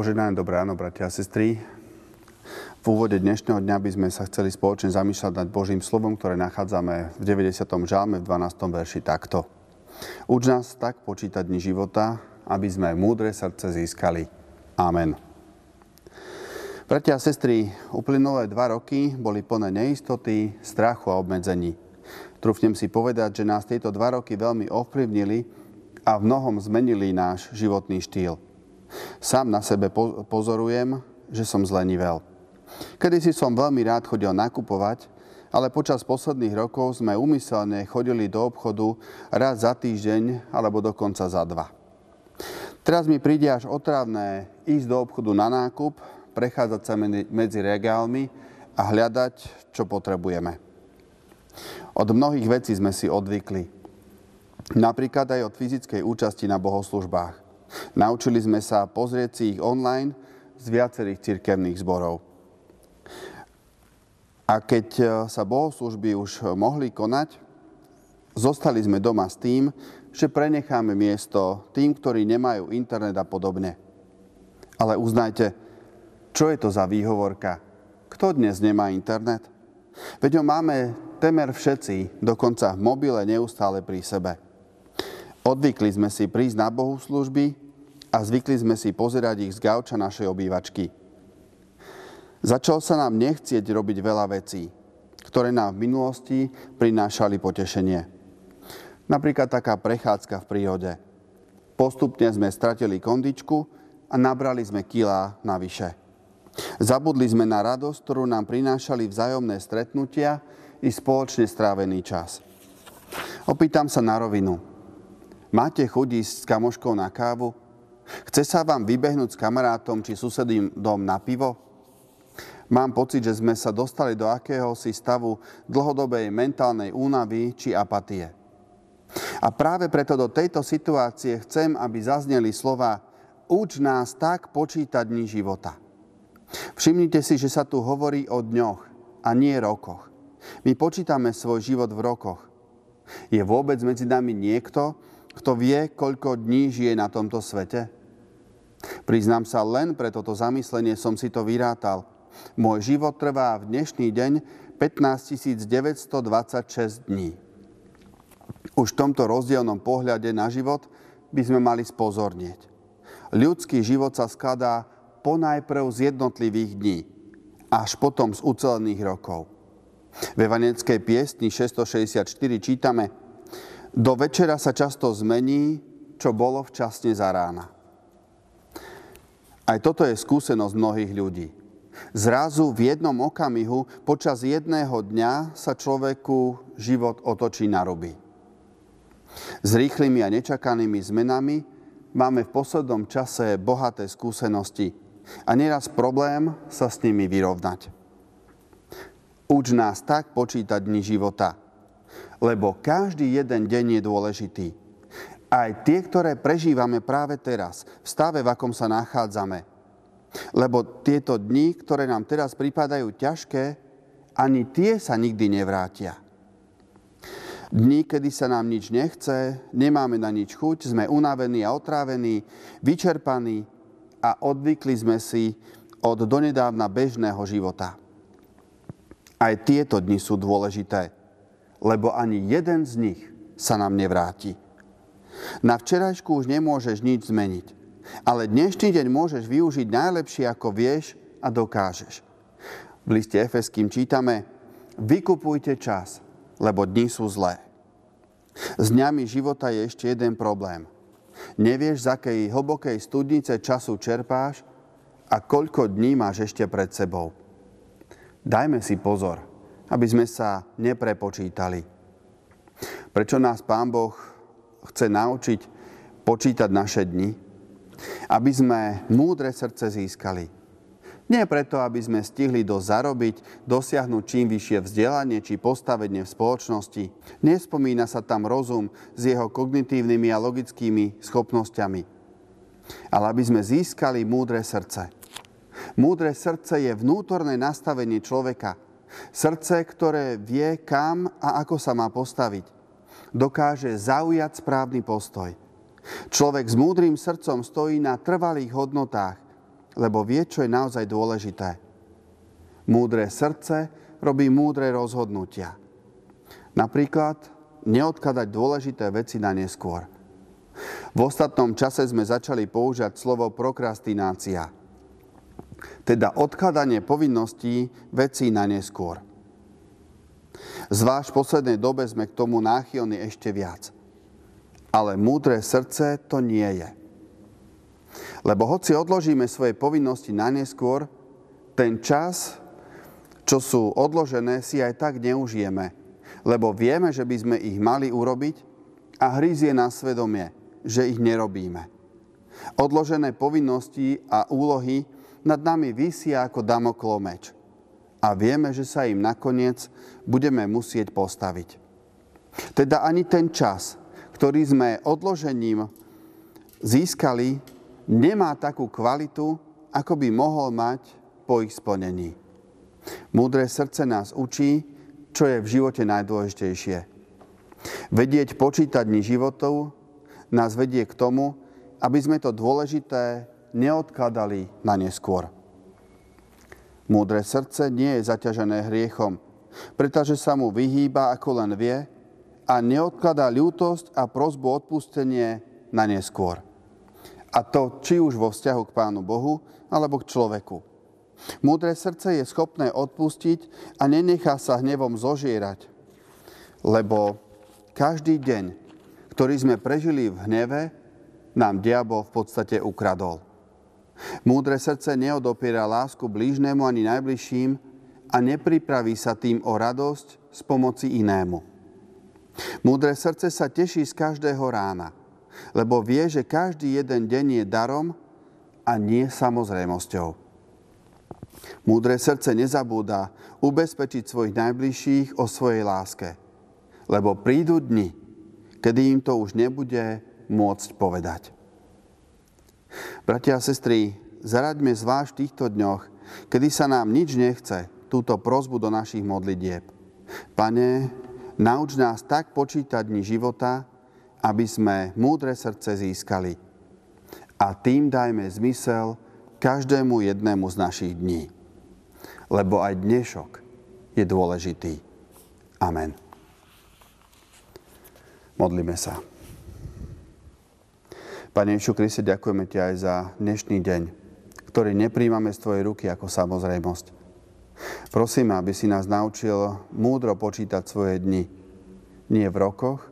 Požehnané dobré ráno, bratia a sestry. V úvode dnešného dňa by sme sa chceli spoločne zamýšľať nad Božím slovom, ktoré nachádzame v 90. žalme v 12. verši takto. Uč nás tak počítať dni života, aby sme múdre srdce získali. Amen. Bratia a sestry, uplynulé dva roky boli plné neistoty, strachu a obmedzení. Trúfnem si povedať, že nás tieto dva roky veľmi ovplyvnili a v mnohom zmenili náš životný štýl – Sám na sebe pozorujem, že som zlenivel. Kedy si som veľmi rád chodil nakupovať, ale počas posledných rokov sme umyselne chodili do obchodu raz za týždeň alebo dokonca za dva. Teraz mi príde až otrávne ísť do obchodu na nákup, prechádzať sa medzi regálmi a hľadať, čo potrebujeme. Od mnohých vecí sme si odvykli. Napríklad aj od fyzickej účasti na bohoslužbách. Naučili sme sa pozrieť si ich online z viacerých cirkevných zborov. A keď e, sa bohoslužby už mohli konať, zostali sme doma s tým, že prenecháme miesto tým, ktorí nemajú internet a podobne. Ale uznajte, čo je to za výhovorka? Kto dnes nemá internet? Veď ho máme temer všetci, dokonca v mobile neustále pri sebe. Odvykli sme si prísť na bohoslužby a zvykli sme si pozerať ich z gauča našej obývačky. Začal sa nám nechcieť robiť veľa vecí, ktoré nám v minulosti prinášali potešenie. Napríklad taká prechádzka v prírode. Postupne sme stratili kondičku a nabrali sme kilá navyše. Zabudli sme na radosť, ktorú nám prinášali vzájomné stretnutia i spoločne strávený čas. Opýtam sa na rovinu. Máte chuť ísť s kamoškou na kávu? Chce sa vám vybehnúť s kamarátom či susedým dom na pivo? Mám pocit, že sme sa dostali do akéhosi stavu dlhodobej mentálnej únavy či apatie. A práve preto do tejto situácie chcem, aby zazneli slova Uč nás tak počítať dní života. Všimnite si, že sa tu hovorí o dňoch a nie rokoch. My počítame svoj život v rokoch. Je vôbec medzi nami niekto, kto vie, koľko dní žije na tomto svete? Priznám sa, len pre toto zamyslenie som si to vyrátal. Môj život trvá v dnešný deň 15 926 dní. Už v tomto rozdielnom pohľade na život by sme mali spozornieť. Ľudský život sa skladá ponajprv z jednotlivých dní, až potom z ucelených rokov. V evaneckej piesni 664 čítame Do večera sa často zmení, čo bolo včasne za rána. Aj toto je skúsenosť mnohých ľudí. Zrazu v jednom okamihu počas jedného dňa sa človeku život otočí na ruby. S rýchlymi a nečakanými zmenami máme v poslednom čase bohaté skúsenosti a nieraz problém sa s nimi vyrovnať. Uč nás tak počítať dni života, lebo každý jeden deň je dôležitý aj tie, ktoré prežívame práve teraz, v stave, v akom sa nachádzame. Lebo tieto dni, ktoré nám teraz pripadajú ťažké, ani tie sa nikdy nevrátia. Dni, kedy sa nám nič nechce, nemáme na nič chuť, sme unavení a otrávení, vyčerpaní a odvykli sme si od donedávna bežného života. Aj tieto dni sú dôležité, lebo ani jeden z nich sa nám nevráti. Na včerajšku už nemôžeš nič zmeniť. Ale dnešný deň môžeš využiť najlepšie, ako vieš a dokážeš. V liste Efeským čítame Vykupujte čas, lebo dni sú zlé. S dňami života je ešte jeden problém. Nevieš, z akej hlbokej studnice času čerpáš a koľko dní máš ešte pred sebou. Dajme si pozor, aby sme sa neprepočítali. Prečo nás Pán Boh chce naučiť počítať naše dni, aby sme múdre srdce získali. Nie preto, aby sme stihli do zarobiť, dosiahnuť čím vyššie vzdelanie či postavenie v spoločnosti. Nespomína sa tam rozum s jeho kognitívnymi a logickými schopnosťami. Ale aby sme získali múdre srdce. Múdre srdce je vnútorné nastavenie človeka. Srdce, ktoré vie, kam a ako sa má postaviť dokáže zaujať správny postoj. Človek s múdrym srdcom stojí na trvalých hodnotách lebo vie, čo je naozaj dôležité. Múdre srdce robí múdre rozhodnutia. Napríklad neodkladať dôležité veci na neskôr. V ostatnom čase sme začali používať slovo prokrastinácia, teda odkladanie povinností vecí na neskôr. Zvlášť v poslednej dobe sme k tomu náchylní ešte viac. Ale múdre srdce to nie je. Lebo hoci odložíme svoje povinnosti na neskôr, ten čas, čo sú odložené, si aj tak neužijeme. Lebo vieme, že by sme ich mali urobiť a hryzie na svedomie, že ich nerobíme. Odložené povinnosti a úlohy nad nami vysia ako damoklomeč a vieme, že sa im nakoniec budeme musieť postaviť. Teda ani ten čas, ktorý sme odložením získali, nemá takú kvalitu, ako by mohol mať po ich splnení. Múdre srdce nás učí, čo je v živote najdôležitejšie. Vedieť počítať dní životov nás vedie k tomu, aby sme to dôležité neodkladali na neskôr. Múdre srdce nie je zaťažené hriechom, pretože sa mu vyhýba ako len vie a neodkladá ľútosť a prozbu odpustenie na neskôr. A to či už vo vzťahu k Pánu Bohu, alebo k človeku. Múdre srdce je schopné odpustiť a nenechá sa hnevom zožierať, lebo každý deň, ktorý sme prežili v hneve, nám diabol v podstate ukradol. Múdre srdce neodopiera lásku blížnemu ani najbližším a nepripraví sa tým o radosť z pomoci inému. Múdre srdce sa teší z každého rána, lebo vie, že každý jeden deň je darom a nie samozrejmosťou. Múdre srdce nezabúda ubezpečiť svojich najbližších o svojej láske, lebo prídu dni, kedy im to už nebude môcť povedať. Bratia a sestry, zaraďme zvlášť v týchto dňoch, kedy sa nám nič nechce, túto prozbu do našich modlitieb. Pane, nauč nás tak počítať dni života, aby sme múdre srdce získali. A tým dajme zmysel každému jednému z našich dní. Lebo aj dnešok je dôležitý. Amen. Modlíme sa. Pane Ježišu Kriste, ďakujeme Ti aj za dnešný deň, ktorý nepríjmame z Tvojej ruky ako samozrejmosť. Prosím, aby si nás naučil múdro počítať svoje dni. Nie v rokoch,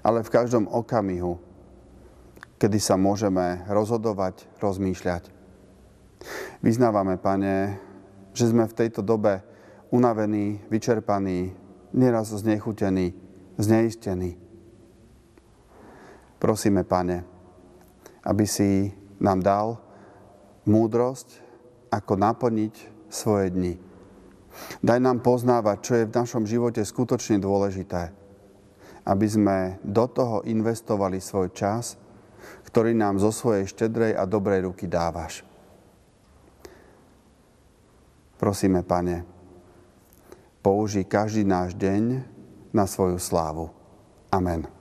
ale v každom okamihu, kedy sa môžeme rozhodovať, rozmýšľať. Vyznávame, Pane, že sme v tejto dobe unavení, vyčerpaní, nieraz znechutení, zneistení. Prosíme, Pane, aby si nám dal múdrosť, ako naplniť svoje dni. Daj nám poznávať, čo je v našom živote skutočne dôležité, aby sme do toho investovali svoj čas, ktorý nám zo svojej štedrej a dobrej ruky dávaš. Prosíme, Pane, použij každý náš deň na svoju slávu. Amen.